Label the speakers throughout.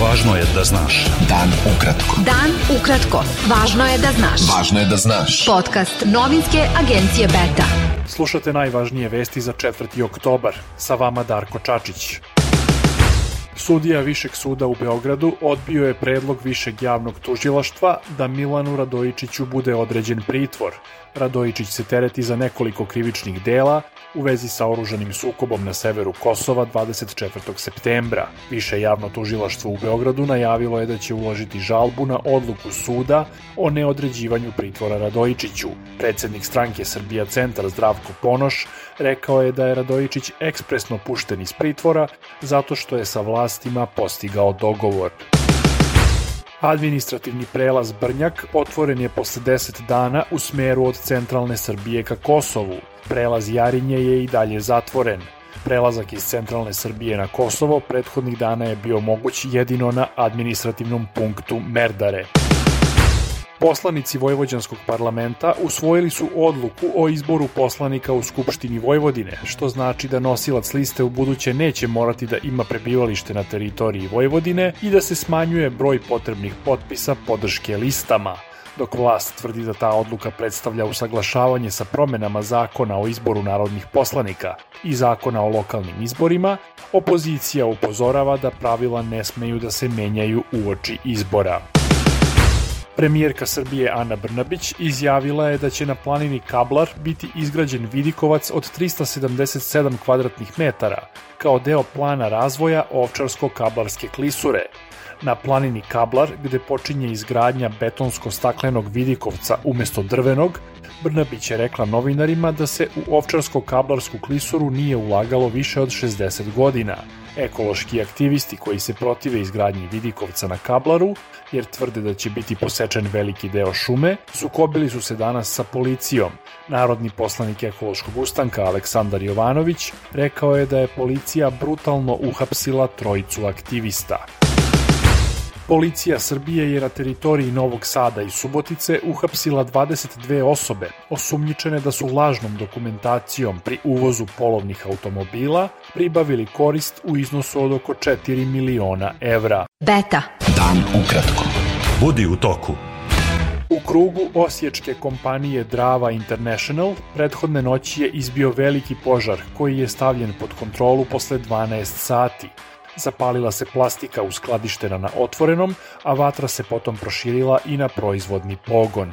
Speaker 1: Važno je da znaš.
Speaker 2: Dan ukratko.
Speaker 3: Dan ukratko. Važno je da znaš.
Speaker 2: Važno je da znaš.
Speaker 3: Podcast novinske agencije Beta.
Speaker 4: Slušate najvažnije vesti za 4. oktobar. Sa vama Darko Čačić. Sudija Višeg suda u Beogradu odbio je predlog Višeg javnog tužilaštva da Milanu Radojičiću bude određen pritvor. Radojičić se tereti za nekoliko krivičnih dela u vezi sa oružanim sukobom na severu Kosova 24. septembra. Više javno tužilaštvo u Beogradu najavilo je da će uložiti žalbu na odluku suda o neodređivanju pritvora Radojičiću. Predsednik stranke Srbija Centar Zdravko Ponoš rekao je da je Radojičić ekspresno pušten iz pritvora zato što je sa vlastima postigao dogovor. Administrativni prelaz Brnjak otvoren je posle 10 dana u smeru od centralne Srbije ka Kosovu. Prelaz Jarinje je i dalje zatvoren. Prelazak iz centralne Srbije na Kosovo prethodnih dana je bio moguć jedino na administrativnom punktu Merdare. Poslanici Vojvođanskog parlamenta usvojili su odluku o izboru poslanika u Skupštini Vojvodine, što znači da nosilac liste u buduće neće morati da ima prebivalište na teritoriji Vojvodine i da se smanjuje broj potrebnih potpisa podrške listama dok vlast tvrdi da ta odluka predstavlja usaglašavanje sa promenama zakona o izboru narodnih poslanika i zakona o lokalnim izborima, opozicija upozorava da pravila ne smeju da se menjaju uoči izbora. Premijerka Srbije Ana Brnabić izjavila je da će na planini Kablar biti izgrađen vidikovac od 377 kvadratnih metara kao deo plana razvoja Ovčarsko-Kablarske klisure. Na planini Kablar, gde počinje izgradnja betonsko-staklenog vidikovca umesto drvenog, Brnabić je rekla novinarima da se u Ovčarsko-Kablarsku klisuru nije ulagalo više od 60 godina – Ekološki aktivisti koji se protive izgradnji Vidikovca na Kablaru, jer tvrde da će biti posečen veliki deo šume, sukobili su se danas sa policijom. Narodni poslanik ekološkog ustanka Aleksandar Jovanović rekao je da je policija brutalno uhapsila trojicu aktivista. Policija Srbije je na teritoriji Novog Sada i Subotice uhapsila 22 osobe osumnjičene da su lažnom dokumentacijom pri uvozu polovnih automobila pribavili korist u iznosu od oko 4 miliona evra.
Speaker 3: Beta.
Speaker 2: Dan ukratko.
Speaker 1: Budi u toku.
Speaker 4: U krugu osječke kompanije Drava International prethodne noći je izbio veliki požar koji je stavljen pod kontrolu posle 12 sati. Zapalila se plastika uskladištena na otvorenom, a vatra se potom proširila i na proizvodni pogon.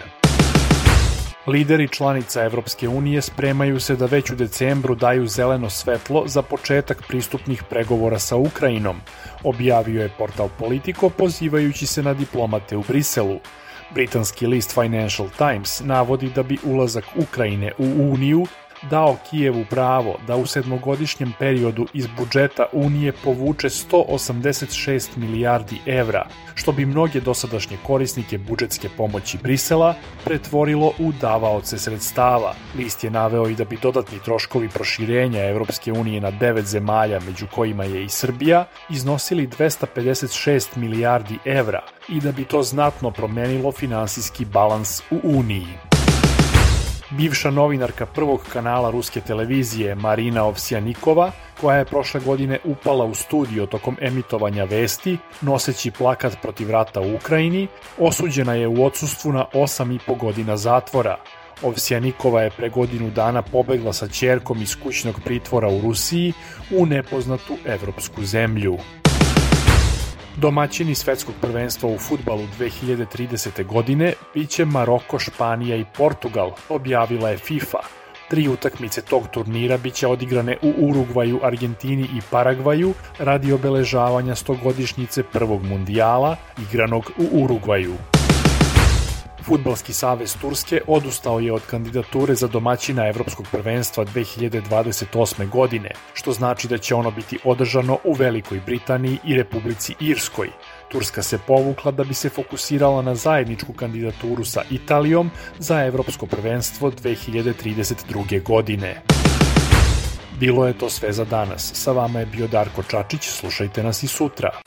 Speaker 4: Lideri članica Evropske unije spremaju se da već u decembru daju zeleno svetlo za početak pristupnih pregovora sa Ukrajinom, objavio je portal Politico pozivajući se na diplomate u Briselu. Britanski list Financial Times navodi da bi ulazak Ukrajine u Uniju dao Kijevu pravo da u sedmogodišnjem periodu iz budžeta Unije povuče 186 milijardi evra, što bi mnoge dosadašnje korisnike budžetske pomoći Brisela pretvorilo u davaoce sredstava. List je naveo i da bi dodatni troškovi proširenja Evropske unije na devet zemalja, među kojima je i Srbija, iznosili 256 milijardi evra i da bi to znatno promenilo finansijski balans u Uniji. Bivša novinarka prvog kanala ruske televizije Marina Ovsjanikova, koja je prošle godine upala u studio tokom emitovanja vesti, noseći plakat protiv rata u Ukrajini, osuđena je u odsustvu na 8,5 godina zatvora. Ovsjanikova je pre godinu dana pobegla sa čerkom iz kućnog pritvora u Rusiji u nepoznatu evropsku zemlju. Domaćini svetskog prvenstva u futbalu 2030. godine biće Maroko, Španija i Portugal, objavila je FIFA. Tri utakmice tog turnira biće odigrane u Urugvaju, Argentini i Paragvaju radi obeležavanja stogodišnjice prvog mundijala igranog u Urugvaju. Futbalski savez Turske odustao je od kandidature za domaćina Evropskog prvenstva 2028. godine, što znači da će ono biti održano u Velikoj Britaniji i Republici Irskoj. Turska se povukla da bi se fokusirala na zajedničku kandidaturu sa Italijom za Evropsko prvenstvo 2032. godine. Bilo je to sve za danas. Sa vama je bio Darko Čačić, slušajte nas i sutra.